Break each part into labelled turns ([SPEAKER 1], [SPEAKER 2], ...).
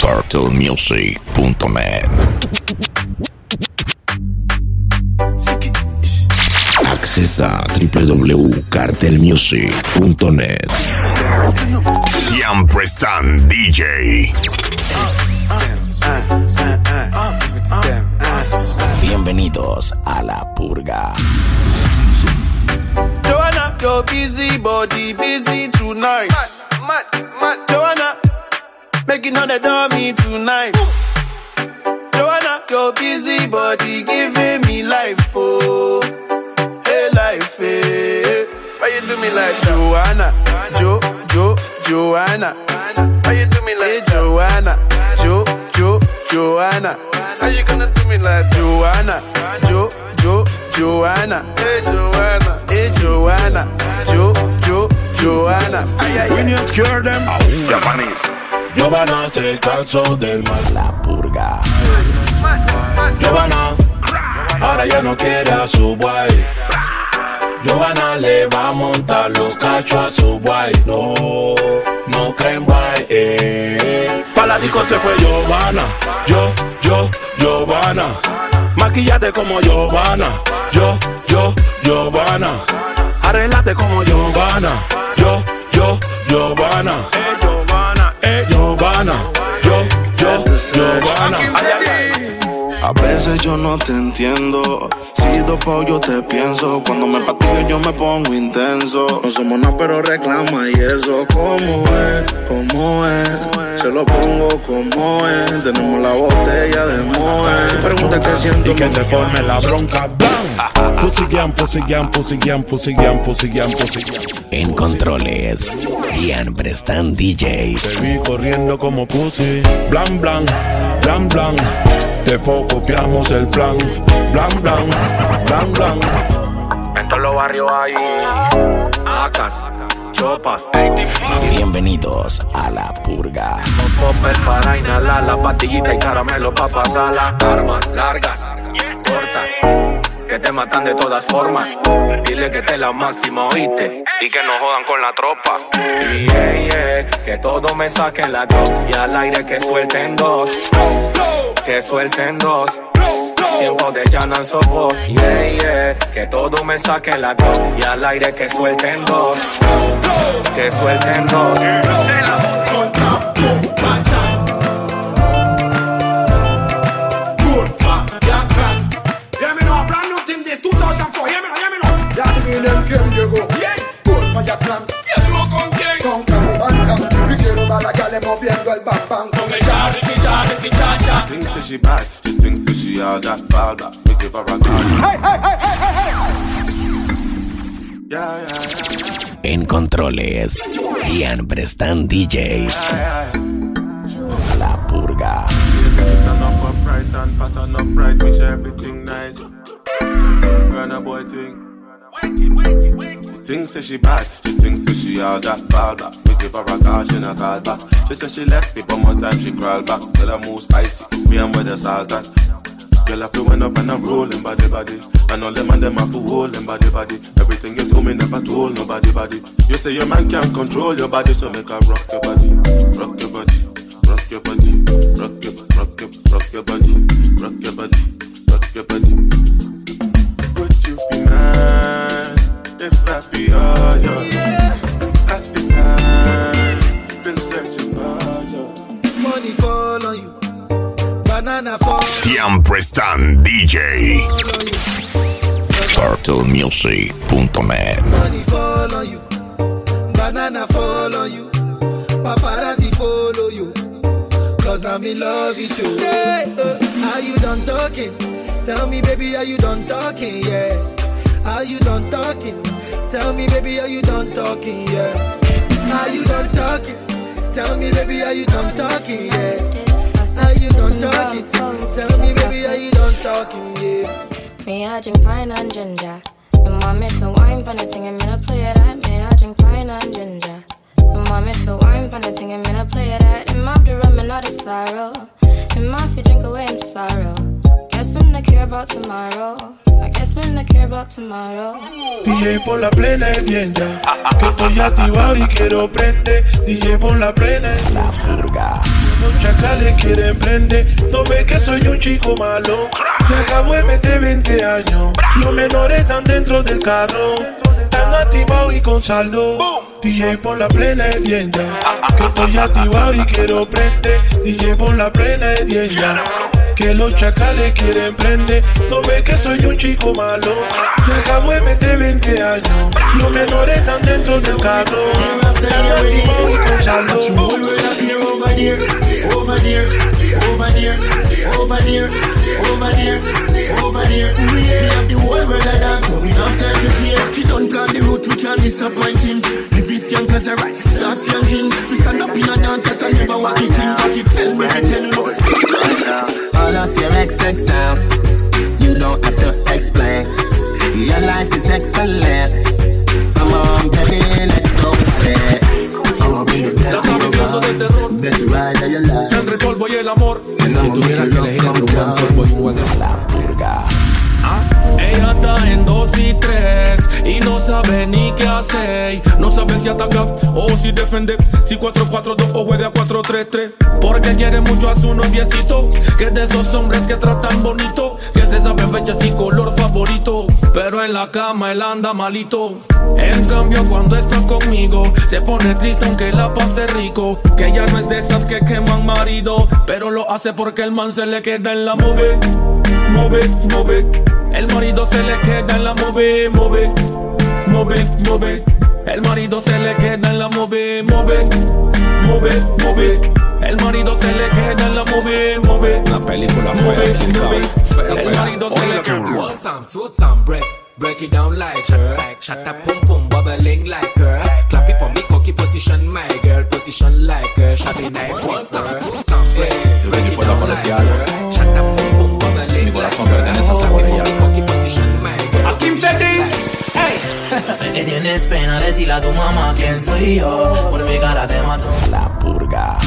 [SPEAKER 1] turtlemusic.net. Accesa www.cartelmusic.net. Siempre están DJ. Bienvenidos a la purga.
[SPEAKER 2] Joanna, your busy body busy tonight. Mad, mad, Joanna, making on the dummy tonight. Joanna, your busy body giving me life, oh, hey life, hey. Why you do me like Joanna, Jo, Jo, Joanna? Why you do me like hey, Joanna, Jo, Jo, Joanna? How you gonna do me like Joanna, Jo, Jo, Joanna? Hey Joanna, hey Joanna, Jo, Jo, Joanna. Ay, ay,
[SPEAKER 3] When you scare them,
[SPEAKER 1] Japanese.
[SPEAKER 3] Giovanna se cansó del mal.
[SPEAKER 1] La purga.
[SPEAKER 3] Giovanna, ahora ya no quiere a su guay. Giovanna le va a montar los cachos a su guay. No, no creen guay. Eh. Pa' la disco se fue Giovanna. Yo, yo, Giovanna. Maquillate como Giovanna. Yo, yo, Giovanna. Arreglate como Giovanna. Yo, yo. Eh, Giovanna.
[SPEAKER 4] Veces yo no te entiendo. Si dopo yo te pienso. Cuando me patillo yo me pongo intenso. No somos nada, pero reclama y eso. ¿Cómo es? ¿Cómo es? Se lo pongo como es. Tenemos la botella de Moe. Si pregunta qué siento,
[SPEAKER 3] y que se forme la bronca. ¡Bam! Pussy gang, pussy gang, pussy gang, pussy gang, pussy gang, pussy.
[SPEAKER 1] En controles. Siempre están DJs.
[SPEAKER 3] Te vi corriendo como pussy. Blan, blan, blan, blan. Te copiamos el plan. Blan, blan, blan, blan.
[SPEAKER 5] En todos los barrios hay acas, chopas,
[SPEAKER 1] Bienvenidos a la purga.
[SPEAKER 5] poppers para inhalar, la pastillita y caramelo pa' pasarla. Armas largas, cortas, que te matan de todas formas. Dile que te la máxima, oíste, y que no jodan con la tropa. Y yeah, yeah, que todo me saquen la dos y al aire que suelten dos, que suelten dos. Tiempo de llanan sopos, yeah, yeah Que todo me saque la dos Y al aire que suelten dos Que suelten dos
[SPEAKER 6] cha.
[SPEAKER 4] Thinks that she bad, she thinks that she all that fall back. We give her a call. Yeah, yeah, yeah,
[SPEAKER 1] En controles. Siempre están DJs.
[SPEAKER 4] yeah, yeah.
[SPEAKER 1] La purga.
[SPEAKER 4] Stand up upright and pattern upright, me share everything nice. Run a boy thing. She thinks that she bad, that she all that fall back. We give her a call, she not call back. She said she left me, but more time she crawl back. Tell her move spicy, me and where the salt at. Girl, I feel went up and I'm rolling body body. And all them and them have to hold them body body. Everything you told me never told nobody body. You say your man can't control your body, so make her rock your body, rock your body, rock your body, rock your, rock your, rock your body, rock your body, rock your body. If I be all yours? I'd be fine, been searching for you.
[SPEAKER 6] Money fall on you. Banana fall
[SPEAKER 1] Siempre están DJ.
[SPEAKER 6] on
[SPEAKER 1] turtlemusic.net.
[SPEAKER 6] Money fall on you. Banana fall on you. Paparazzi follow you. Cause I'm in love with you. Yeah, uh, are you done talking? Tell me, baby, are you done talking? Yeah. Are you done talking? Tell me, baby, are you done talking? Yeah. Are you done talking? Tell me, baby, are you done talking? Yeah. Are you done talking? Tell me, baby, are you done talking? Yeah.
[SPEAKER 7] Me, I drink pine and ginger. And mommy feel wine pan the thing, and me not play that. Me, I drink pine and ginger. And mommy feel wine pan the thing, and me not play that. Him have the rum and not the sorrow. Him have to drink away him sorrow. Guess I'm not care about tomorrow. I guess care about tomorrow.
[SPEAKER 3] DJ por la plena es bien ya. Que estoy activado y quiero prender. DJ por la plena es
[SPEAKER 1] La purga.
[SPEAKER 8] Los chacales quieren prender, no ve que soy un chico malo. Y acabo de meter 20 años. Los menores están dentro del carro. Están activados y con saldo. DJ por la plena tienda. Que estoy activado y quiero prender. DJ por la plena tienda. Que los chacales quieren prender. No ve que soy un chico malo. Y acabo de meter 20 años. Los menores están dentro del carro. Están activados y con saldo.
[SPEAKER 9] I can never walk it in. Walk it, tell me, I tell you.
[SPEAKER 10] All of your XX sound, you don't have to explain. Your life is excellent. Come on, baby, let's go play. I'ma be the
[SPEAKER 11] La estás viviendo de terror
[SPEAKER 10] best ride of your life.
[SPEAKER 11] entre el polvo y el amor.
[SPEAKER 10] And
[SPEAKER 3] Si
[SPEAKER 10] I'ma make
[SPEAKER 3] tuviera
[SPEAKER 10] your
[SPEAKER 3] que
[SPEAKER 10] love
[SPEAKER 3] elegir
[SPEAKER 10] come
[SPEAKER 3] entre un buen cuerpo y un buen
[SPEAKER 10] down.
[SPEAKER 1] La Purga.
[SPEAKER 11] Ella está en dos y tres y no sabe ni qué hacer. No sabe si atacar o si defender. Si 4-4-2 o juega 4-3-3. Porque quiere mucho a su noviecito. Que es de esos hombres que tratan bonito. Que se sabe fechas y color favorito. Pero en la cama él anda malito. En cambio, cuando está conmigo, se pone triste aunque la pase rico. Que ya no es de esas que queman marido. Pero lo hace porque el man se le queda en la move. Move, move. El marido se le queda en la move, move, move, move. El marido se le queda en la move, move, move, move. El marido se le queda en la move, move.
[SPEAKER 3] Una película fea,
[SPEAKER 11] Move,
[SPEAKER 3] delicada.
[SPEAKER 11] move.
[SPEAKER 3] Fea,
[SPEAKER 11] El marido se le queda.
[SPEAKER 12] One time, two time, break. Break it down like her. Shut up, pum pum, bubbling like her. Clap it for me, cocky position, my girl. Position like her. Shut it like One time, two time, break. Break it
[SPEAKER 3] puedo
[SPEAKER 12] down like
[SPEAKER 3] coletearlo.
[SPEAKER 12] her. Shut up, pum pum, bubbling
[SPEAKER 3] Mi corazón
[SPEAKER 12] like her.
[SPEAKER 3] pertenece a esa
[SPEAKER 12] Clap it for
[SPEAKER 3] botella.
[SPEAKER 12] me, cocky position,
[SPEAKER 13] Sé que tienes pena decirle a tu mamá quién soy yo. Por mi cara te mato.
[SPEAKER 1] La Purga.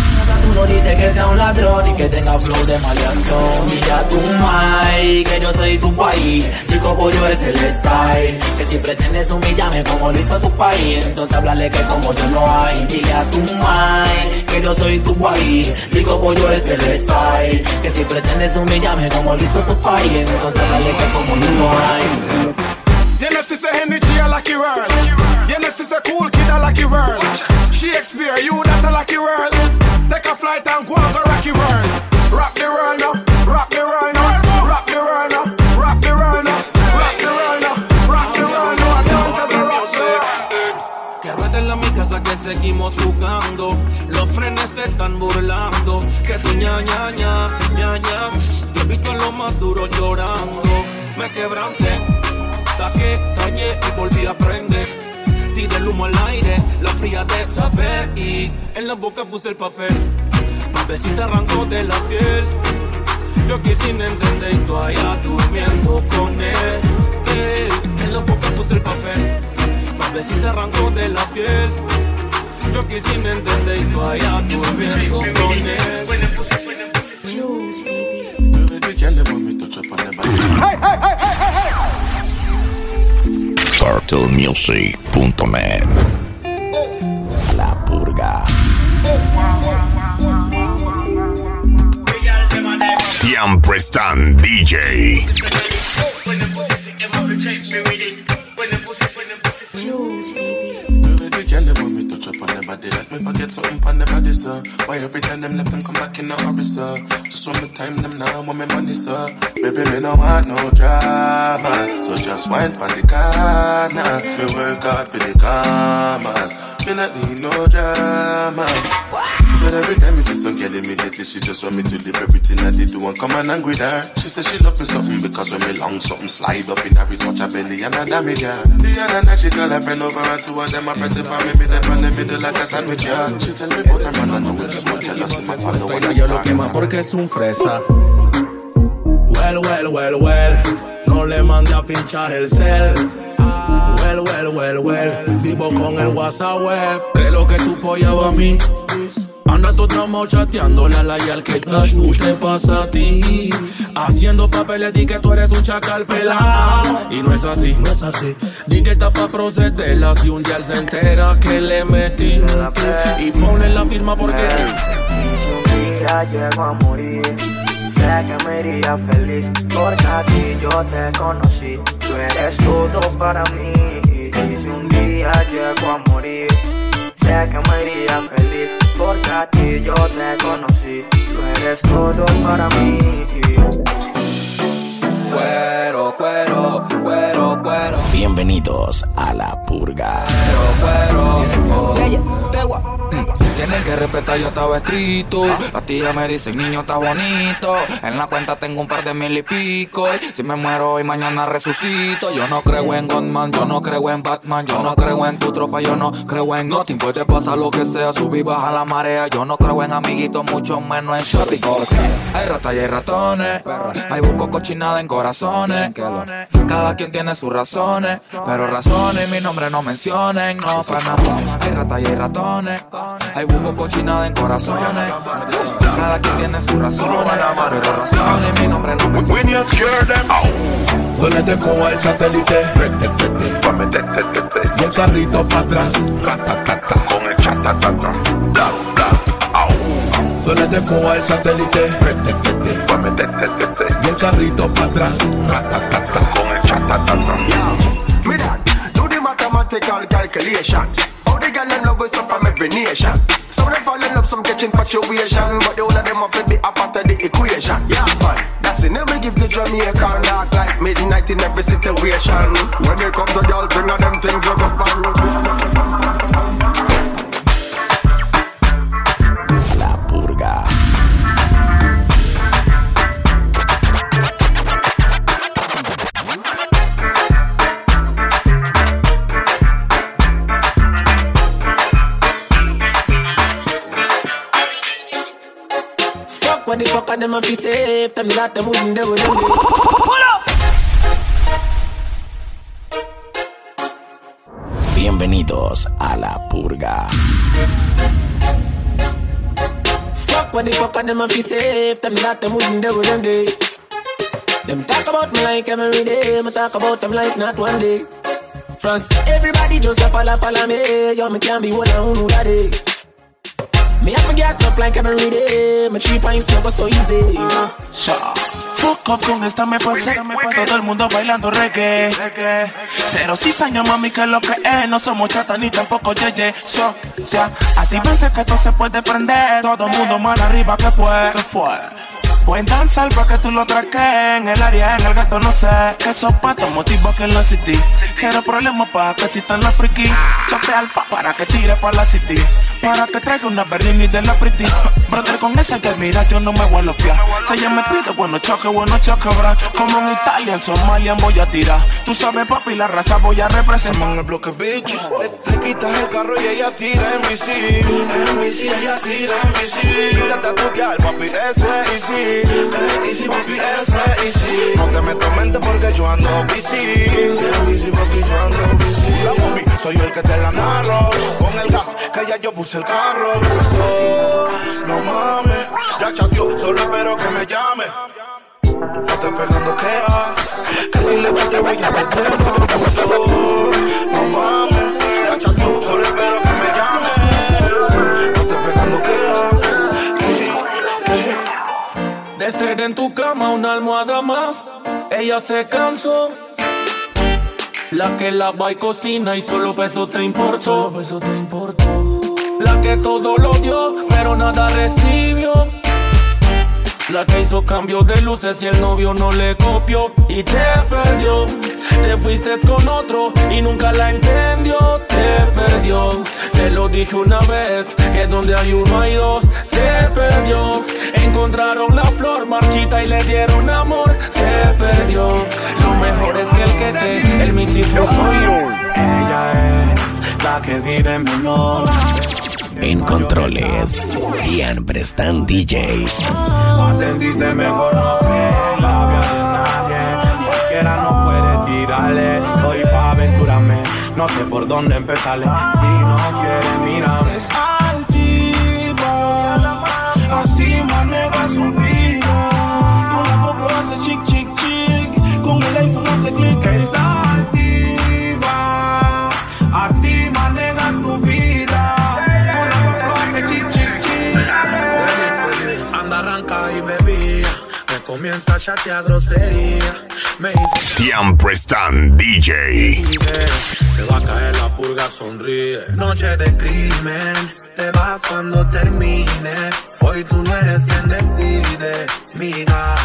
[SPEAKER 13] Tú no dices que sea un ladrón y que tenga flow de maleantón. Dile a tu mai que yo soy tu país. Chico pollo es el style. Que si pretendes humillarme como lo hizo tu país, entonces háblale que como yo no hay. Dile a tu mai que yo soy tu país. Chico pollo es el style. Que si pretendes humillarme como lo hizo tu país, entonces háblale que como yo no hay.
[SPEAKER 8] Know, sister energy, a lucky world. Know, sister cool kid, a lucky world. Shakespeare, you that a lucky world. Take a flight and go and go rocky world. Rock the world now, rock the world now, the world the world the world the world a
[SPEAKER 11] en mi casa que seguimos jugando. Los frenes se están burlando. Que tu ña ña. Yo he visto a los más duros llorando. Me quebranté, saqué, tallé y volví a prender. Tiré el humo al aire, la fría destapé y en la boca puse el papel. Pa' ver si te arrancó de la piel. Yo aquí sin entender y tú allá durmiendo con él. Eh, en la boca puse el papel. Pa' ver si te arrancó de la piel. Yo aquí sin entender y tú allá durmiendo con él.
[SPEAKER 7] Jules, baby.
[SPEAKER 4] Girl want me touch up on the body.
[SPEAKER 1] TurtleMusic.net. La Purga.
[SPEAKER 14] Tian Prestan DJ.
[SPEAKER 4] Me forget something on the body, sir. Why every time them left them come back in a hurry, sir? Just want me time them now, want me money, sir. Baby, me no want no drama. So just wine for the corner. Me work hard for the commas. Me not need no drama. So every time you see some girl immediately she just want me to leave everything that they do and come and with her. She said she love me something because when me long something slide up in it touch her belly and I damage her. The other night she call her friend over and two of them I press for me, me them on the middle like a sandwich, yeah. She tell me about her man and know it's so jealous in my follow when I
[SPEAKER 11] Yo lo porque es un fresa. Well, well, well, well. No le mande a pinchar el cel. Well, well, well, well. Vivo con el WhatsApp web. Creo que tu polla va a mí. Anda tu tramo chateándole a la yal que dash te pasa a ti. Haciendo papeles di que tú eres un chacal pelado. Y no es así, no es así. Di que está pa' procederla si un día él se entera que le metí. Y ponle la firma porque.
[SPEAKER 15] día llego a morir, sé que me iría feliz, porque a ti yo te conocí, tú eres todo para mí. Y si un día llego a morir, sé que me iría feliz, porque a ti yo te conocí, tú eres todo para mí.
[SPEAKER 5] Cuero, cuero, cuero, cuero.
[SPEAKER 1] Bienvenidos a la purga.
[SPEAKER 5] Cuero, cuero. Tienen que respetar, yo estaba escrito. Las tías me dicen, niño, está bonito. En la cuenta tengo un par de mil y pico. Y si me muero hoy, mañana resucito. Yo no creo en Godman, yo no creo en Batman. Yo no creo en tu tropa, yo no creo en nothing. Puede pasar lo que sea, subir, baja la marea. Yo no creo en amiguitos, mucho menos en shopping. Hay ratas y hay ratones. Hay busco cochinada en corazones. Cada quien tiene sus razones. Pero razones, mi nombre no mencionen. No, para nada. Hay ratas y hay ratones. Hay busco cochinada en corazones. Cada quien tiene sus razones. Pero razones, mi nombre no.
[SPEAKER 16] Donde te pongo el satélite, y el carrito para atrás, con el chatatata, te pongo el satélite, y el carrito para atrás, con el chatatata.
[SPEAKER 10] Me dad, do the mathematical calculation. All the girl in love with some from every nation. Some of them fall in love, some catch infatuation, but the whole of them have to be a part of the equation. Yeah, man. That's it. Never give the Jamaican dark like midnight in every situation. When they come to y'all, bring of them things we go
[SPEAKER 5] what the fuck of them if you safe. Tell me that them wouldn't. Pull up.
[SPEAKER 1] Bienvenidos a la purga.
[SPEAKER 5] Fuck what the fuck of them if you safe. Tell me that them wouldn't do it them day. Them talk about me like every day. Me talk about them like not one day. France, everybody just a follow, follow me. Yo, me can't be one on who that day. Me have to get up like every day. My three pints never so easy.
[SPEAKER 17] Sha. Fuck up con esta me pasé. Todo el mundo bailando reggae. Cero cizaña, mami, que es lo que es. No somos chata ni tampoco yeye. So, ya. A ti pensé que esto se puede prender. Todo el mundo mal arriba, ¿qué fue? ¿Qué fue? Buen danzar para que tú lo traques en el área, en el gato no sé Que son patos motivos que en la city Cero problema para que si están la friki Choque alfa para que tire para la city Para que traiga una berlini de la pretty Brother con esa que mira yo no me vuelvo fiar Si ella me pide bueno choque, bueno choque bra. Como en Italia, en Somalia voy a tirar. Tú sabes papi la raza voy a representar. En el bloque bitch. Le, quitas el carro y ella tira en bici. En bici ella tira en bici. Quítate a papi eso es easy. Eh, Easy papi eso es easy. No te metas mente porque yo ando busy. Easy papi yo ando busy. La mami soy yo el que te la narro. Con el gas que ya yo puse el carro No mames Ya chateó solo espero que me llame no estoy pegando que Que si le te voy a meter Oh, No mames Ya chateó solo espero que me llame No estoy pegando que
[SPEAKER 11] De ser en tu cama una almohada más, ella se cansó. La que lava y cocina y solo peso te importó. Solo te importó. Que todo lo dio, pero nada recibió. La que hizo cambio de luces y el novio no le copió y te perdió. Te fuiste con otro y nunca la entendió. Te perdió. Se lo dije una vez que donde hay uno hay dos. Te perdió. Encontraron la flor marchita y le dieron amor. Te perdió. Lo mejor es que el que te, el misifo soy yo.
[SPEAKER 17] Ella es la que vive en mi noche
[SPEAKER 1] En controles, Ian Prestan DJs.
[SPEAKER 17] A sentirse mejor no cree la vida de nadie. Cualquiera no puede tirarle. Estoy pa' aventurarme. No sé por dónde empezarle. Si no quiere, mírame. Es altiva. Así maneja su vida. Con la poco hace chic, chic, chic. Con el iPhone hace clic. Chic.
[SPEAKER 13] y bebía. Me comienza a chatear grosería. Me dice.
[SPEAKER 14] Siempre están DJ.
[SPEAKER 13] Te va a caer la purga, sonríe. Noche de crimen, te vas cuando termine. Hoy tú no eres quien decide, mija.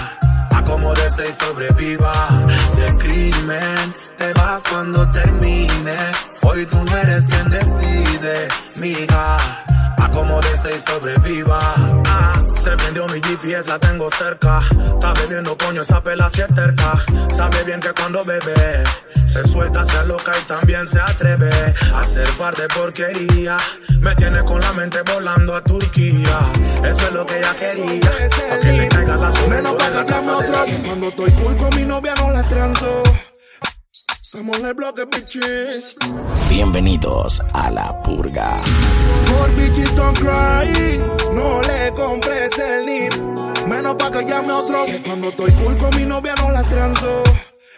[SPEAKER 13] Acomódese y sobreviva. De crimen, te vas cuando termine. Hoy tú no eres quien decide, mija. Acomódese y sobreviva. Ah, se prendió mi GPS, la tengo cerca. Está bebiendo coño, esa pela si es terca. Sabe bien que cuando bebe, se suelta, se aloca y también se atreve a hacer par de porquería. Me tiene con la mente volando a Turquía. Eso es lo que ella quería. A que le caiga la
[SPEAKER 18] Menos para que. Cuando estoy full con mi novia no la transo. En el bloque, bitches.
[SPEAKER 1] Bienvenidos a la purga.
[SPEAKER 18] More bitches don't cry. No le compres el nip. Menos pa' que llame otro. Que cuando estoy full con mi novia no la transo.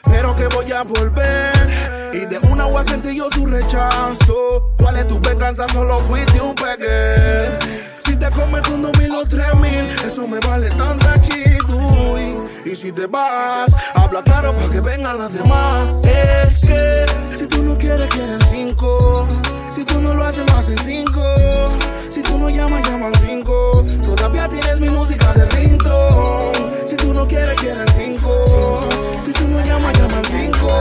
[SPEAKER 18] Pero que voy a volver. Y de una voy a sentir yo su rechazo. ¿Cuál es tu venganza? Solo fuiste un pegue. Te comes con dos mil o tres mil, eso me vale tanta chisui. Y si te vas, habla claro para que vengan las demás. Es que si tú no quieres, quieren cinco. Si tú no lo haces, lo hacen cinco. Si tú no llamas, llaman cinco. Todavía tienes mi música de rinto. Si tú no quieres, quieren cinco. Si tú no llamas, llaman cinco.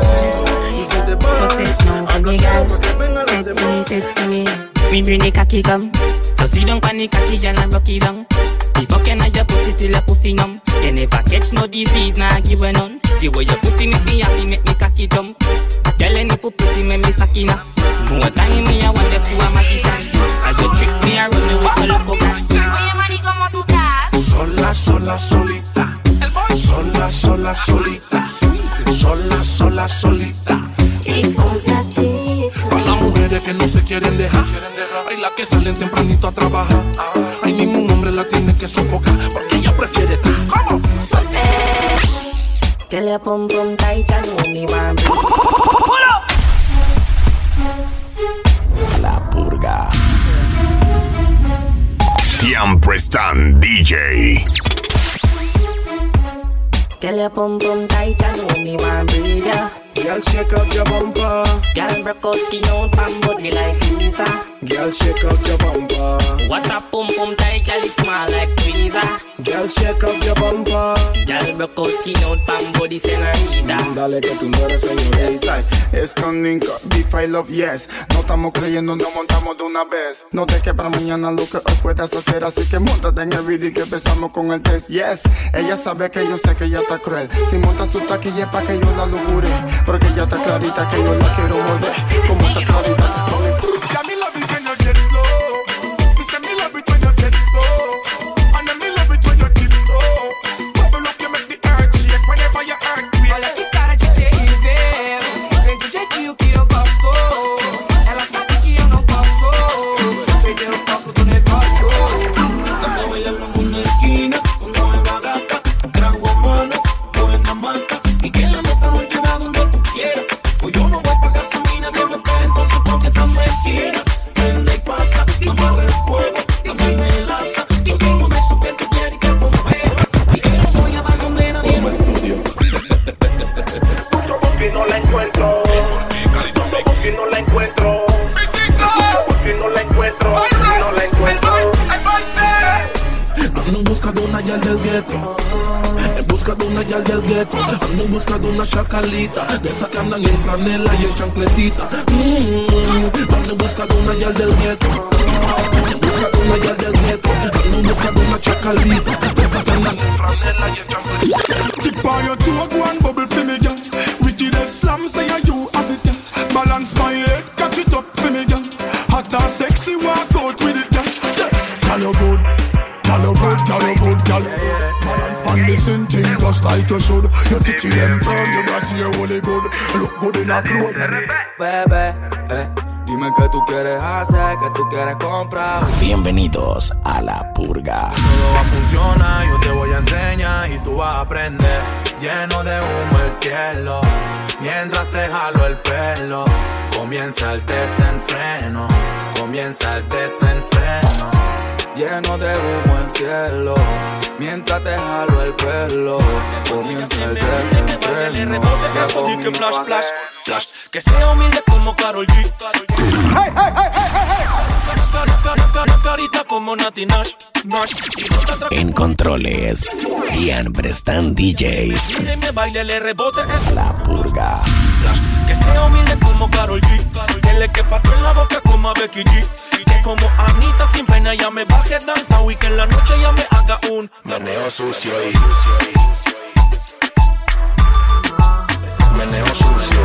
[SPEAKER 18] Y si te vas, habla claro para que vengan las demás.
[SPEAKER 19] Say to me, me bring the cocky come. So sit down pon the cocky, girl, and rock it down. The fucking I just put it till your pussy numb. You never catch no disease, nah give a none. The way your pussy make me happy, make me cocky jump. Girl, any put pussy make me sakina. More time me I want the fool a magician. As you trick me, I run me with a loco can.
[SPEAKER 20] Oye, mani, ¿cómo tú estás?
[SPEAKER 13] Sola, sola, solita. Sola, sola, solita. Sola, sola, solita.
[SPEAKER 20] Para
[SPEAKER 13] las mujeres que no se quieren dejar. Hay las que salen tempranito a trabajar. Hay ningún hombre la tiene que sofocar. Porque ella prefiere estar como
[SPEAKER 19] pum tight and only one breathe.
[SPEAKER 1] La purga.
[SPEAKER 14] Siempre están DJ.
[SPEAKER 19] Girl, your pum pum tight and only one breathe, yeah.
[SPEAKER 18] Girl, shake up your bumper.
[SPEAKER 19] Girl, broke out skin out pan body like Lisa.
[SPEAKER 18] Girl, shake up your bumper.
[SPEAKER 19] What a pum pum tight, girl, it smell like tweezer.
[SPEAKER 18] Girl, shake up your bumper.
[SPEAKER 19] Girl, broke out skin out pan body senorita.
[SPEAKER 18] Dale que tú no eres señorita.
[SPEAKER 21] Es con Ninka, B5 Love Yes. No estamos creyendo, no montamos de una vez. No te que para mañana lo que hoy puedes hacer. Así que montate en el video y que empezamos con el test. Yes, ella sabe que yo sé que ella está cruel. Si monta su taquilla es pa' que yo la logure. Porque ella está clarita que yo la quiero morder. Como está clarita que
[SPEAKER 13] una chacalita. De esas que andan en franela y en chancletita. Mm, Ando en busca de una yal del gueto. Busca de una yal del gueto. Ando en busca de una chacalita. De esas que andan en franela y en chancletita.
[SPEAKER 8] Tip on your toe, go and bubble for me, girl. Wicked slam, say you have it, girl. Balance my head, catch it up for me, girl. Hot and sexy, walk out with it, girl. Yeah. Girl, you good. Girl, you good, girl, you good, girl. Balance man, listen thing just like you should. Your titty them firm, your brass here really good. Look good in a clothes.
[SPEAKER 5] Bebé, eh, dime qué tú quieres hacer, qué tú quieres comprar.
[SPEAKER 1] Bienvenidos a la purga.
[SPEAKER 13] Todo va a funcionar, yo te voy a enseñar y tú vas a aprender. Lleno de humo el cielo, mientras te jalo el pelo. Comienza el desenfreno, comienza el desenfreno.
[SPEAKER 5] Lleno de humo el cielo. Mientras te jalo el pelo, comienza el desenfreno.
[SPEAKER 11] Flash, que sea humilde como Karol G. Hey, hey, hey, hey, Carita como Nati Nash.
[SPEAKER 1] En controles, Ian Prestan DJs.
[SPEAKER 11] Baile, le rebote.
[SPEAKER 1] La purga.
[SPEAKER 11] Que sea humilde como Karol G. Que le quepa en la boca como a Becky G. Que como Anita sin pena ya me baje downtown y que en la noche ya me haga un
[SPEAKER 22] meneo sucio y meneo sucio.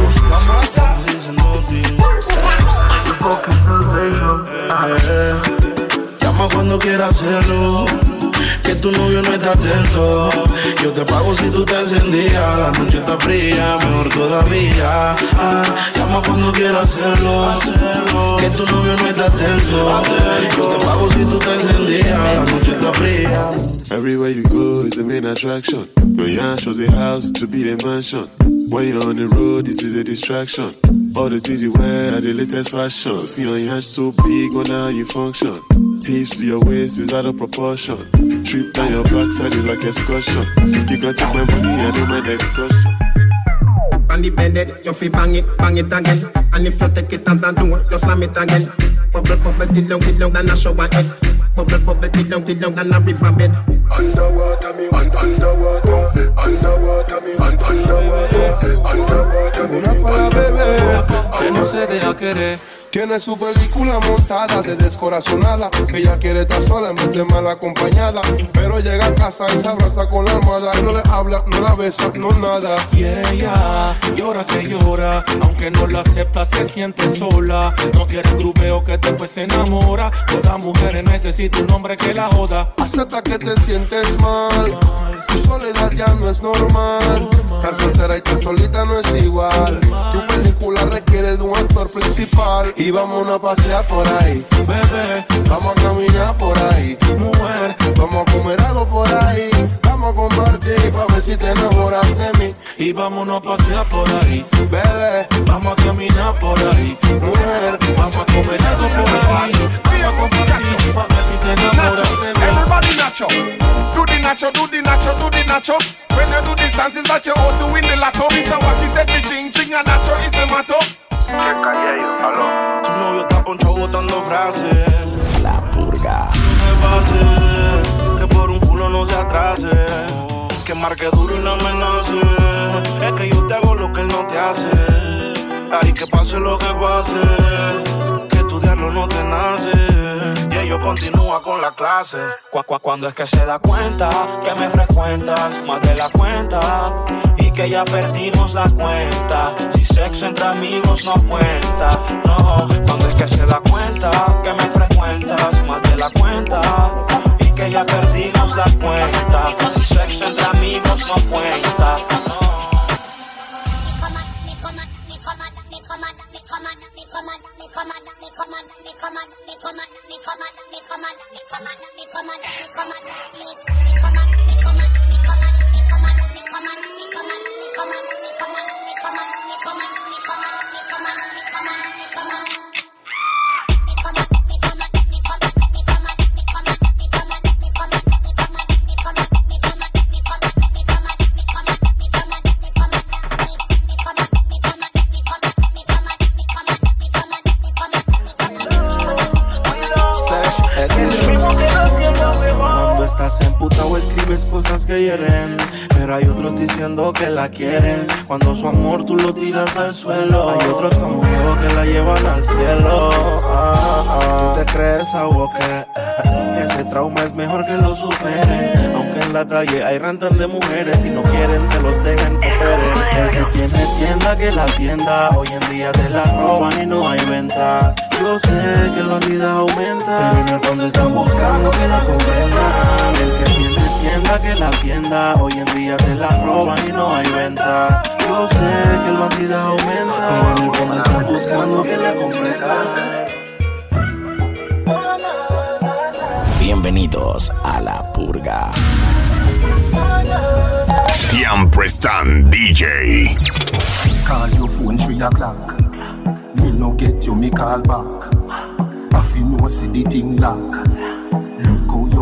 [SPEAKER 23] Llama cuando quieras hacerlo. Que tu novio no está atento. Yo te pago si tú te encendías. La noche está fría, mejor todavía. Ah, llama cuando quieras hacerlo. Que tu novio no está atento. Yo te pago si tú te encendías. La noche está fría.
[SPEAKER 4] Everywhere you go is the main attraction. Your yacht shows a house to be a mansion. When you're on the road, it is a distraction. All the things you wear are the latest fashion. See how your yacht so big, when how you function. Hips to your waist is out of proportion. Trip down your backside is like excursion. You can take my money, I do my extortion.
[SPEAKER 15] On the bended, you feel bang it, bang it again. And if you take it as a do it, you slam it again. Bubble, bubble, till long, till long, then I shower head. Bubble, bubble, till long, till long, then I rip my bed.
[SPEAKER 24] Underwater, me, un underwater, underwater, me, un underwater, underwater, me, underwater.
[SPEAKER 11] Que no se deja querer.
[SPEAKER 24] Tiene su película montada de descorazonada Que ella quiere estar sola en vez de mal acompañada. Pero llega a casa y se abraza con la almohada Y no le habla, no la besa, no nada.
[SPEAKER 11] Y ella llora que llora Aunque no la acepta se siente sola. No quiere grupeo que después se enamora. Toda mujer necesita un hombre que la joda.
[SPEAKER 24] Acepta que te sientes mal Tu soledad ya no es normal Estar soltera y estar solita no es igual Tu película requiere de un actor principal y vámonos a pasear por ahí.
[SPEAKER 11] Bebé,
[SPEAKER 24] vamos a caminar por ahí.
[SPEAKER 11] Mujer,
[SPEAKER 24] vamos a comer algo por ahí. Vamos a compartir para ver si te enamoras de mí.
[SPEAKER 11] Y vámonos a pasear por ahí.
[SPEAKER 24] Bebé,
[SPEAKER 11] vamos a caminar por ahí.
[SPEAKER 24] Mujer,
[SPEAKER 11] vamos a comer algo por ahí. Vamos a compartir para ver si te enamoras de mí.
[SPEAKER 24] Everybody nacho. Do the nacho, do the nacho, do the nacho. When you do this dance, it's like you ought to win the lotto. Mr. Wacky said the ching ching and nacho is a mato.
[SPEAKER 23] Tu novio está ponchado botando frases.
[SPEAKER 1] La purga.
[SPEAKER 23] Que pase, que por un no se atrase. Que marque duro y no amenace. Es que yo te hago lo que él no te hace. Ay, que pase lo que pase. Que estudiarlo no te nace. Y ello continúa con la clase.
[SPEAKER 11] Cu -cu Cuando es que se da cuenta que me frecuentas más de la cuenta y que ya perdimos la cuenta. Si sexo entre amigos no cuenta, no. Cuando es que se da cuenta que me frecuentas más de la cuenta que ya perdimos la cuenta. Si sexo entre amigos no cuenta,
[SPEAKER 23] Pero hay otros diciendo que la quieren. Cuando su amor tú lo tiras al suelo Hay otros como yo que la llevan al cielo. Ah, ah. ¿Tú te crees algo que Ese trauma es mejor que lo superen Aunque en la calle hay rantas de mujeres Y no quieren que los dejen operen. El que tiene tienda que la tienda. Hoy en día te la roban y no hay venta. Yo sé que la vida aumenta Pero en el fondo están buscando que la comprendan. El que tiene tienda que la tienda Hoy en día te la roban y no hay venta Yo sé que la vida aumenta Pero en el fondo están buscando que la comprendan
[SPEAKER 1] Bienvenidos a La Purga.
[SPEAKER 14] Tian Prestan DJ.
[SPEAKER 15] Call your phone 3 o'clock. Me no get you, me call back. I feel no see the thing lock.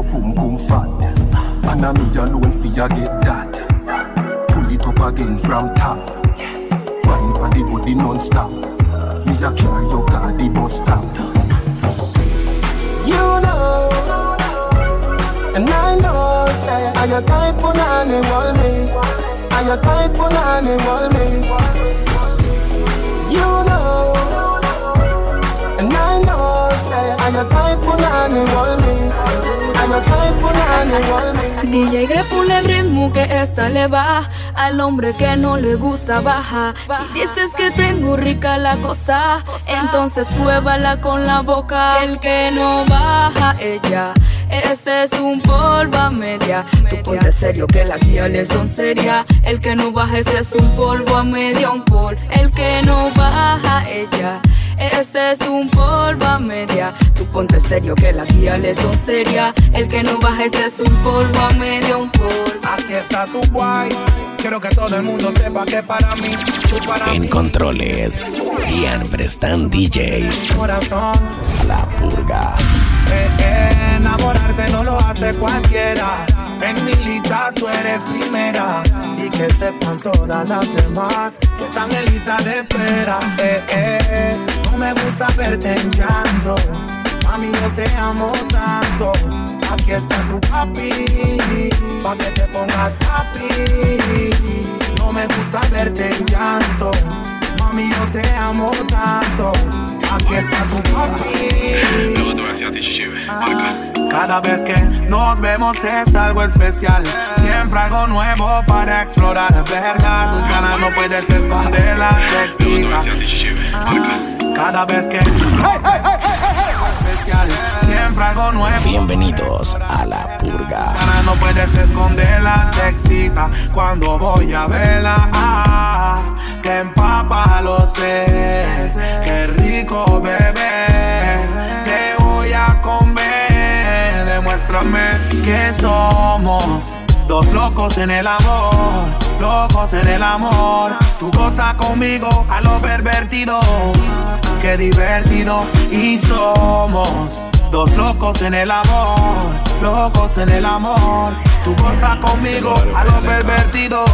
[SPEAKER 15] Look
[SPEAKER 25] boom boom fat. And I me alone fi ya get that. Pull it up again from top. Wine on the body non-stop. Me a carry your car the bus stop.
[SPEAKER 6] You know, and I know, say, I got tight for animal me. I got tight for animal me. You know, and I know, say, I got tight for animal me. I got tight for animal me.
[SPEAKER 26] DJ Grepule el ritmo que esta le va al hombre que no le gusta baja. Si dices que tengo rica la cosa, entonces pruébala con la boca. El que no baja ella. Ese es un polvo media. Tú ponte serio que las guiales son serias. El que no baja ese es un polvo a media, un pol. El que no baja ella. Ese es un polvo a media. Ponte serio que las guiales son serias. El que no baja ese es un polvo a media, un pol.
[SPEAKER 13] Aquí está tu guay. Quiero que todo el mundo sepa que para mí, tú para
[SPEAKER 1] En
[SPEAKER 13] mí.
[SPEAKER 1] controles, Ian Prestan DJ.
[SPEAKER 13] Corazón,
[SPEAKER 1] La Purga.
[SPEAKER 13] eh, eh, enamorarte no lo hace cualquiera. En mi lista tú eres primera. Y que sepan todas las demás que están en lista de espera. Eh, eh, no me gusta verte en llanto. Mami, yo te amo tanto. Aquí está tu papi, pa' que te pongas happy. No me gusta verte en llanto. Mami, yo te amo tanto. Aquí está tu papi. Cada vez que nos vemos es algo especial. Siempre algo nuevo para explorar, ¿verdad? Tus ganas no puedes esconder la sexita. Ah, Cada vez que. especial. Siempre algo nuevo.
[SPEAKER 1] Bienvenidos a La Purga.
[SPEAKER 13] Cara, no puedes esconder la sexita cuando voy a verla. Ah, que empapa lo sé. Qué rico bebé. Te voy a comer. Demuéstrame que somos. Dos locos en el amor, locos en el amor. Tu cosa conmigo a lo pervertido. Qué divertido y somos dos locos en el amor, locos en el amor. Tu cosa conmigo a lo pervertido.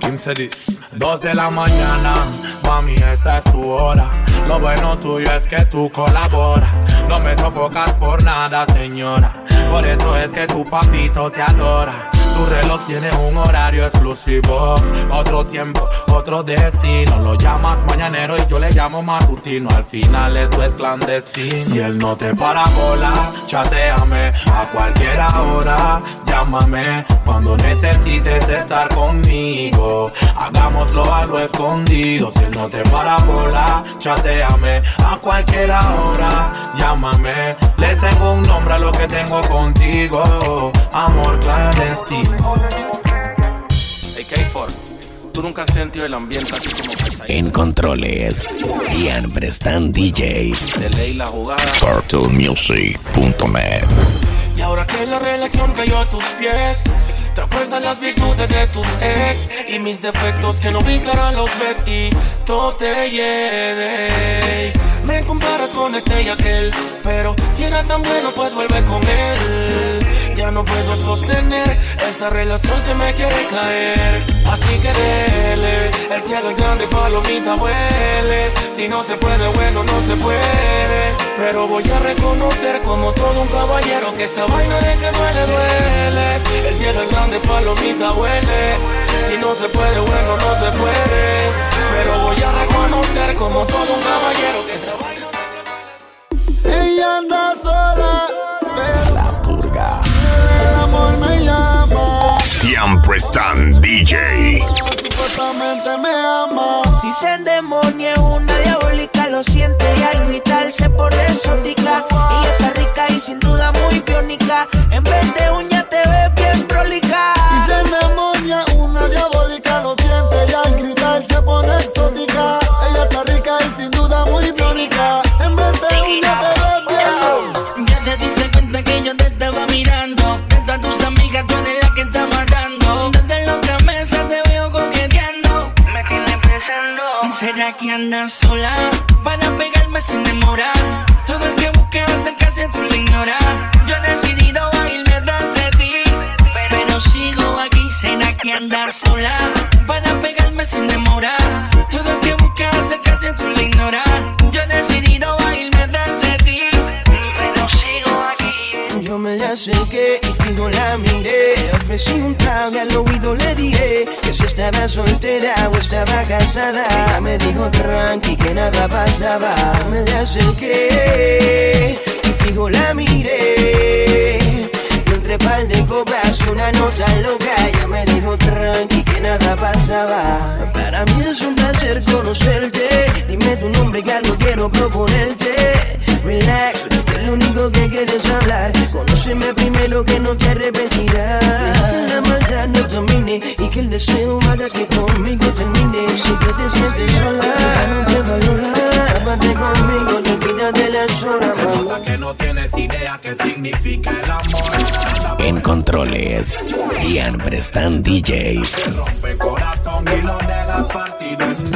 [SPEAKER 13] Kim se dice, dos de la mañana, mami, esta es tu hora. Lo bueno tuyo es que tú colaboras. No me sofocas por nada, señora. Por eso es que tu papito te adora. Tu reloj tiene un horario exclusivo. Otro tiempo, otro destino. Lo llamas mañanero y yo le llamo matutino. Al final esto es clandestino. Si él no te para bola, chateame a cualquier hora. Llámame cuando necesites estar conmigo. Hagámoslo a lo escondido. Si él no te para bola, chateame a cualquier hora. Llámame, le tengo un nombre a lo que tengo contigo. Amor clandestino.
[SPEAKER 11] Hey, K4, tú nunca has sentido el ambiente así como.
[SPEAKER 1] En controles, Ian Prestan DJ.
[SPEAKER 11] De ley la jugada.
[SPEAKER 27] CartelMusic.net
[SPEAKER 11] Y ahora que la relación cayó a tus pies, te acuerdas las virtudes de tus ex y mis defectos que no viste ahora los ves y todo te lleve. Me comparas con este y aquel, pero si era tan bueno, pues vuelve con él. Ya no puedo sostener, esta relación se me quiere caer. Así que dele, el cielo es grande, palomita huele. Si no se puede, bueno, no se puede. Pero voy a reconocer como todo un caballero que esta vaina de que duele, duele. El cielo es grande, palomita huele. Si no se puede, bueno, no se puede. Pero voy a reconocer como todo un caballero que esta vaina.
[SPEAKER 6] Ella anda amor me llama.
[SPEAKER 27] Tian Prestan DJ.
[SPEAKER 6] Supuestamente me ama.
[SPEAKER 28] Si se endemonia una diabólica, lo siente y al gritar se pone exótica. Ella está rica y sin duda muy biónica. En vez de uña te ves bien
[SPEAKER 6] ahora que andas sola, para pegarme sin
[SPEAKER 28] demorar. Todo el que busca acercarse tú lo ignora. Yo he decidido a irme tras de ti, pero sigo aquí, será que andas sola, para pegarme sin
[SPEAKER 29] demorar. Todo el que busca acercarse tú lo ignora. Yo he decidido a irme tras de ti, pero sigo aquí.
[SPEAKER 30] Yo me la acerqué y fijo la miré, ofrecí un trago y al oído le dije estaba soltera o estaba casada. Ella me dijo tranqui que nada pasaba. Me la acerqué y fijo la miré. Y entre par de copas una nota loca. Ella me dijo tranqui que nada pasaba. Para mí es un placer conocerte. Dime tu nombre que algo quiero proponerte. Relax, que lo único que quieres hablar. Conóceme primero que no te arrepentirás. Que la maldad no domine y que el deseo haga que conmigo termine. Si que te sientes sola, no te valora. Aparte conmigo, no olvídate las horas.
[SPEAKER 13] Se nota que no tienes idea qué significa el amor.
[SPEAKER 1] En controles, Ian Prestan DJs.
[SPEAKER 13] Y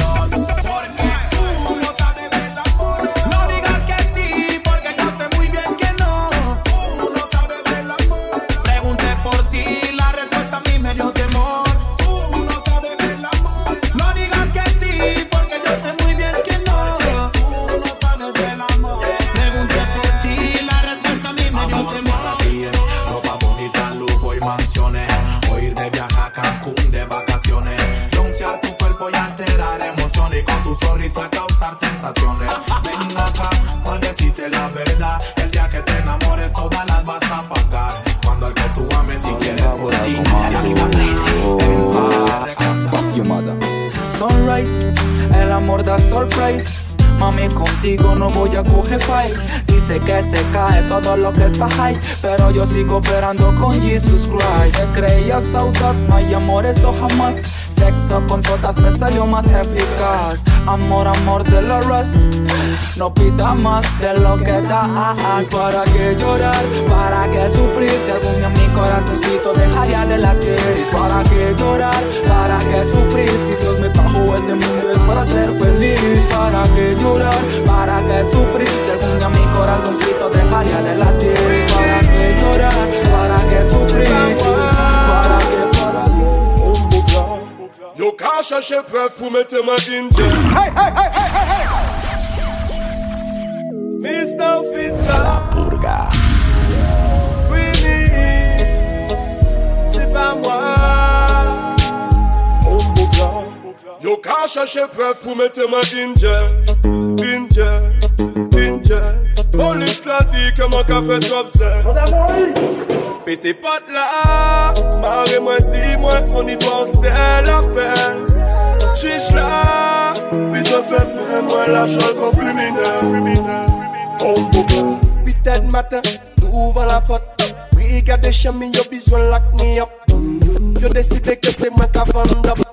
[SPEAKER 5] se cae todo lo que está high. Pero yo sigo operando con Jesus Christ. Se creía saudas, no hay amor, eso jamás. Sexo con todas me salió más eficaz. Amor, amor de la rest. No pida más de lo que das. ¿Para qué llorar? ¿Para qué sufrir? Si algún día mi corazoncito dejaría de latir. ¿Para qué llorar? ¿Para qué sufrir? Si Dios me trajo este mundo es para ser feliz. ¿Para qué llorar? ¿Para qué sufrir? Si algún día mi corazoncito dejaría de latir. ¿Para qué llorar? ¿Para qué sufrir? ¿Para qué? ¿Para qué?
[SPEAKER 31] Yo ka chache preuve pou mette ma dinje Hey, hey, hey, hey, hey, hey Mr. chercher preuve pour mettre ma ginger, ginger, ginger. Police l'a dit que mon café top c'est. Pété pote là, marre moi, dis-moi, on y doit, c'est la peine. Chiche là, puis on fait pour moi l'argent qu'on
[SPEAKER 24] plus oh, oh, oh. matin, ouvre la porte. Brigade des chemins, y'a besoin de lock me up. Yo décidé que c'est moi qui vendable.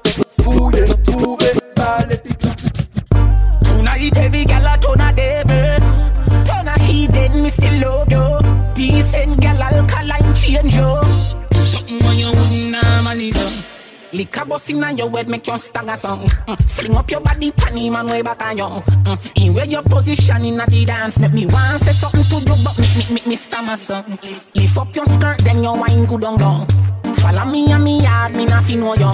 [SPEAKER 24] Fouillez tout.
[SPEAKER 28] Tonight every gal a turn a devil. Turn a heathen, me still love you Decent gal alkaline change you Something when you wouldn't normally do Liquor bust inna your head make you stagger song mm. Fling up your body panty man way back on you mm. In where your position inna the dance Make me want say something to you but make me, make me stammer some. Lift up your skirt then your wine good on down. Follow me and me yard me not fi know you.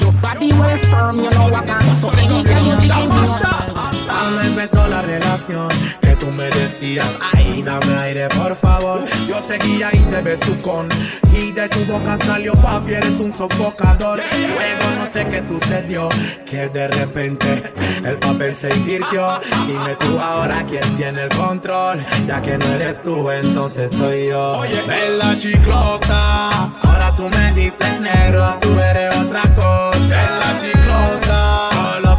[SPEAKER 28] Your body well firm you know what I'm So anytime you dig in me
[SPEAKER 13] Cuando empezó la relación que tú me decías, ay, dame aire por favor. Yo seguía y de besucón y de tu boca salió papi, eres un sofocador. Luego no sé qué sucedió, que de repente el papel se invirtió. Dime tú ahora quién tiene el control, ya que no eres tú, entonces soy yo. Oye, bella chiclosa, ahora tú me dices negro, tú eres otra cosa.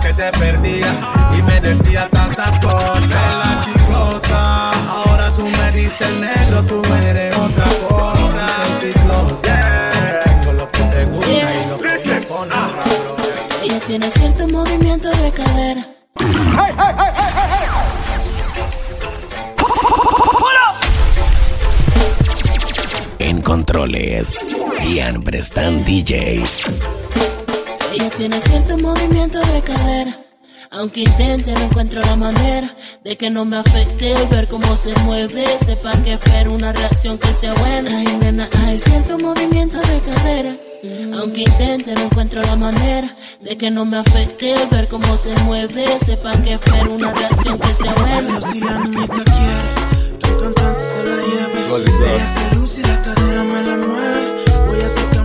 [SPEAKER 13] Que te perdía y me decía tantas cosas. Bella chiclosa, ahora tú me dices negro, tú eres otra cosa. Chiclosa, tengo lo que te gusta y lo que te pone sabroso.
[SPEAKER 32] Ella tiene cierto movimiento de cadera.
[SPEAKER 1] En controles, Ian Prestan DJs.
[SPEAKER 32] Ella tiene cierto movimiento de cadera. Aunque intente, no encuentro la manera de que no me afecte el ver cómo se mueve. Sepa que espero una reacción que sea buena. Ay, nena, hay cierto movimiento de cadera. Aunque intente, no encuentro la manera de que no me afecte el ver cómo se mueve. Sepan que espero una reacción que se vuelva.
[SPEAKER 28] si la niñita quiere que un cantante se la lleve, ella se luce y la cadera me la mueve. Voy a acercármele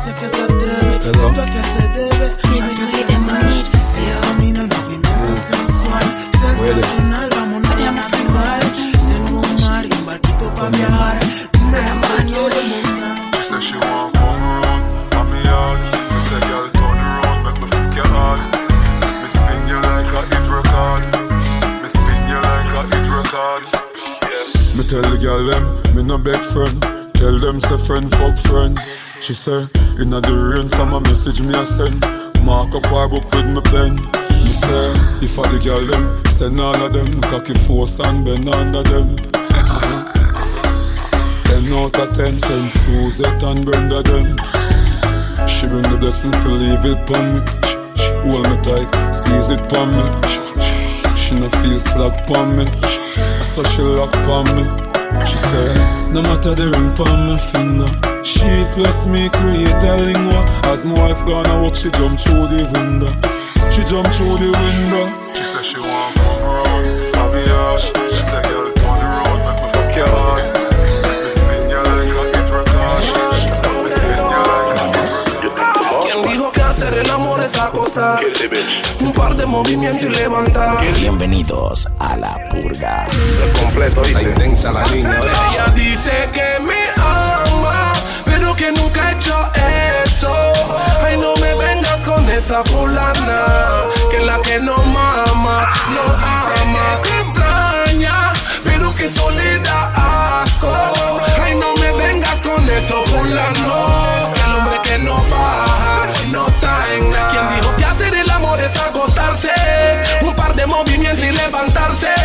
[SPEAKER 28] pa' ver si es que se atreve. Esto a que se debe, a que se debe. Si ella domina el movimiento sensual, sensacional, vámonos a la natural. Tengo un mar y un barquito pa' viajar. Dime si te quieres montar.
[SPEAKER 4] She said she want come around, on me yard. Me say, girl, turn around, make me fuck your heart. Me spin you like a hit record. Me spin you like a hit record. Me tell the girl them, me no beg friend. Tell them say friend fuck friend. She say, inna the rain from a message me a send. Mark up her book with me pen. Me say, if I the girl them, send all of them. Cocky force and bend under them. Ten out of ten, send Suzette and Brenda them. She bring the blessing to leave it pon me. Hold me tight, squeeze it pon me. She no feel slack pon me. So she lock pon me. She say, no matter the ring pon my finger. She plus me create a lingua. As my wife gonna walk, she jump through the window. She jump through the window. She say she want come around, I be harsh. She say, girl, turn around, make me fuck your heart. Make me spin you like a hit record. Make me spin you like a hit record.
[SPEAKER 18] ¿Quién dijo que hacer el amor es acostar? Un par de movimientos y levantar.
[SPEAKER 1] Bienvenidos a la purga.
[SPEAKER 18] completo, Está intensa la línea. Ella dice que Ay, no me vengas con esa fulana, que la que no mama, no ama. Que extraña, pero que soledad asco. Ay, no me vengas con eso fulano, que el hombre que no baja, no está en nada. ¿Quién dijo que hacer el amor es acostarse? Un par de movimientos y levantarse.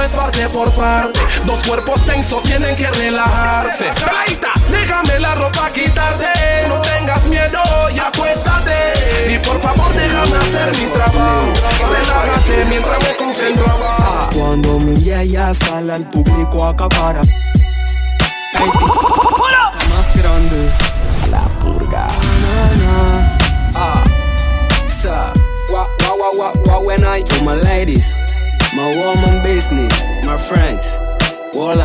[SPEAKER 18] Es parte por parte. Dos cuerpos tensos tienen que relajarse. Peladita, déjame la ropa quitarte. No tengas miedo y acuéstate. Y por favor, déjame hacer mi trabajo. Relájate mientras me concentro abajo.
[SPEAKER 33] Cuando mi yaya sale al público acapara. Más grande.
[SPEAKER 1] La purga.
[SPEAKER 33] Ah, so, what, what, what, what, what when I to my ladies, my woman business, my friends, on.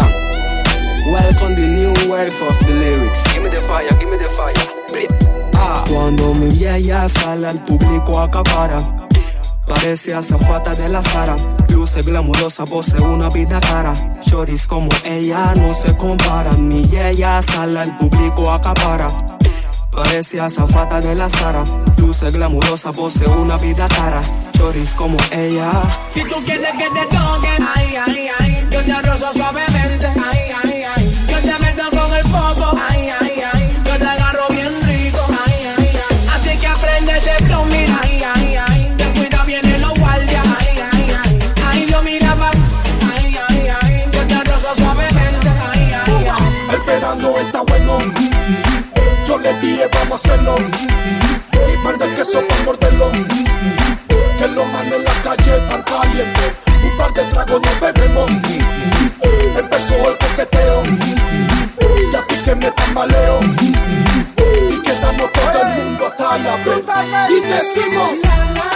[SPEAKER 33] Welcome the new wave of the lyrics. Give me the fire, give me the fire. Ah. Cuando mi sale al público acapara. Parece azafata de la Sara, luce glamurosa, posee una vida cara. Choris como ella no se comparan. Mi yaya sale al público acapara. Parece azafata de la Sara, luce glamurosa, posee una vida cara. Choris como ella.
[SPEAKER 28] Si tú quieres que te toquen, ay, ay, ay, yo te rozo suavemente,
[SPEAKER 8] Vamos a hacerlo. Manda el queso para morderlo. Que los manos en la calle están calientes. Un par de tragos nos bebemos. Empezó el coqueteo. Ya que me tambaleo. Y quedamos todo el mundo hasta la vez. Y decimos.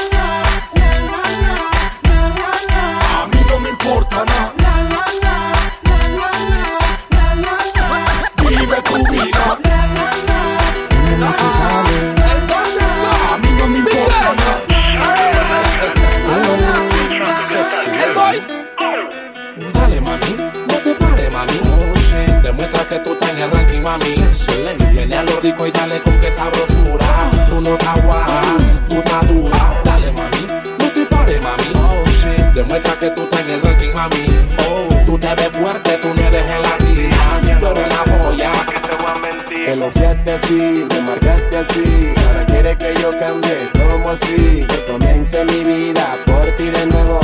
[SPEAKER 18] Mami. Viene a lo rico y dale con que sabrosura. Tú no estás guapa, tú estás dura. Dale, mami, no te pares, mami. Demuestra que tú estás en el ranking, mami. Oh, tú te ves fuerte, tú no eres gelatina. Tú eres la polla.
[SPEAKER 33] Que lo fiaste así, me marcaste así. Ahora quiere que yo cambie, como así. Que comience mi vida por ti de nuevo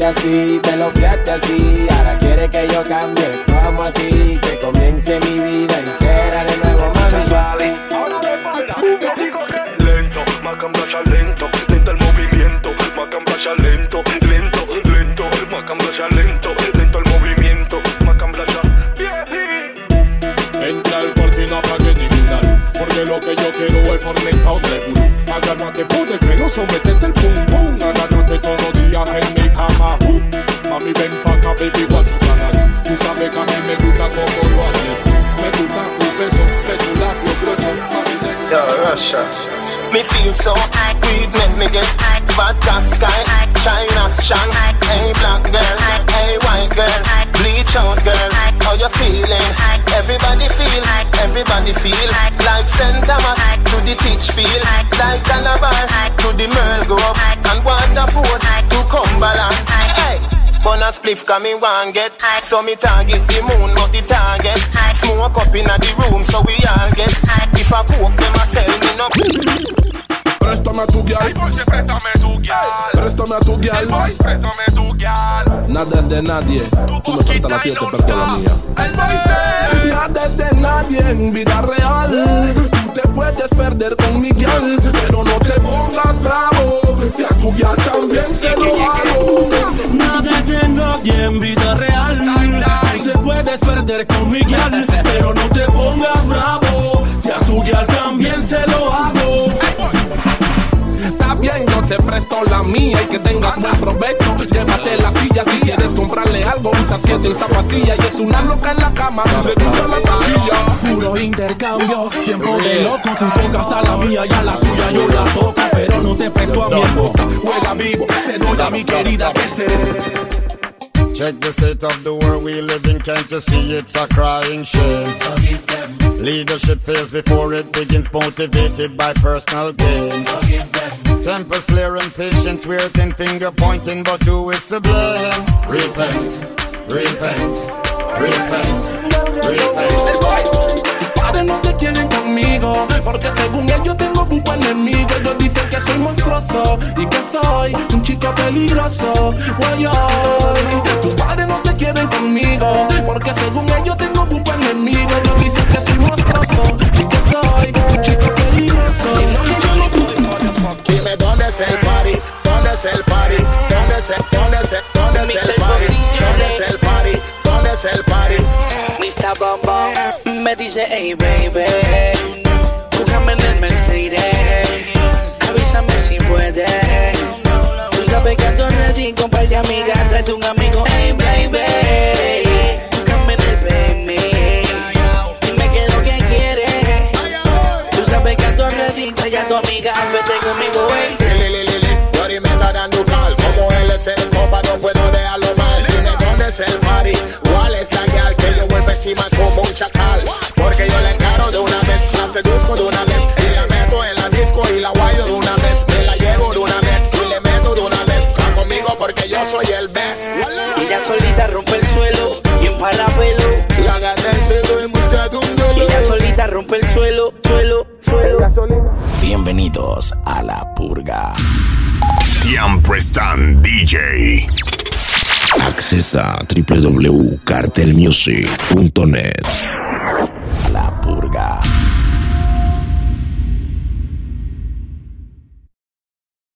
[SPEAKER 33] fiaste así, te lo fiaste así. Ahora quiere que yo cambie, como así, que comience mi vida entera de nuevo, mami.
[SPEAKER 8] Ahora me baila, yo digo que lento, más cambraya lento, lento el movimiento, más cambraya lento, lento, lento, más cambraya lento, lento el movimiento, más
[SPEAKER 34] cambraya. Entra al cuarto y no apague ninguna luz, porque lo que yo quiero es formar un regulo. Agarra que pelo, sometete el pum pum. Agárrate todos días en mi cama. Uh. Mami, ven pa' acá, baby, what you gonna Tú sabes que a mí me gusta como lo haces. Me gusta tu beso, de tu labio grueso. Mami, de
[SPEAKER 35] Yo, Russia. Me feel so weed make me get vodka sky China Shan Hey black girl, hey white girl Bleach out girl, how you feeling? Everybody feel, everybody feel. Like St. Thomas to the teach feel Like Calabar to the Merle Grove And Waterford to Cumberland. Hey Bun a spliff cause me want get. So me target the moon not the target. Smoke up in the room so we all get. If I coke them a sell me no.
[SPEAKER 18] Préstame a tu guial. préstame tu guial. Préstame a tu guial. préstame tu guial.
[SPEAKER 3] Nada es de nadie. Tú me prestas la tuya, te presto la mía.
[SPEAKER 18] El Nada es de nadie en vida real. Tú te puedes perder con mi guial, pero no te pongas bravo. Si a tu guial también se lo hago.
[SPEAKER 11] Nada es de nadie en vida real. Tú te puedes perder con mi guial, pero no te pongas bravo. Si a tu guial también se lo hago.
[SPEAKER 18] Te presto la mía y que tengas buen provecho. Llévate la pilla si quieres comprarle algo. Usa siete en zapatilla y es una loca en la cama. Le gusta la taquilla.
[SPEAKER 11] Puro intercambio, tiempo de loco, tú tocas a la mía y a la tuya yo la toco, pero no te presto a mi esposa. Juega vivo, te doy a mi querida que se.
[SPEAKER 36] Check the state of the world we live in, can't you see it's a crying shame? Leadership fails before it begins, motivated by personal gains. Tempers flaring, patience weird finger pointing, but who is to blame? Repent, repent, repent, repent.
[SPEAKER 18] Tus padres no te quieren conmigo Porque según ellos tengo pupa enemigo Ellos dicen que soy monstruoso Y que soy un chico peligroso Guay, ay. Tus padres no te quieren conmigo Porque según ellos tengo pupa enemigo
[SPEAKER 37] Bombón me dice, hey baby,
[SPEAKER 27] Accesa www.cartelmusic.net.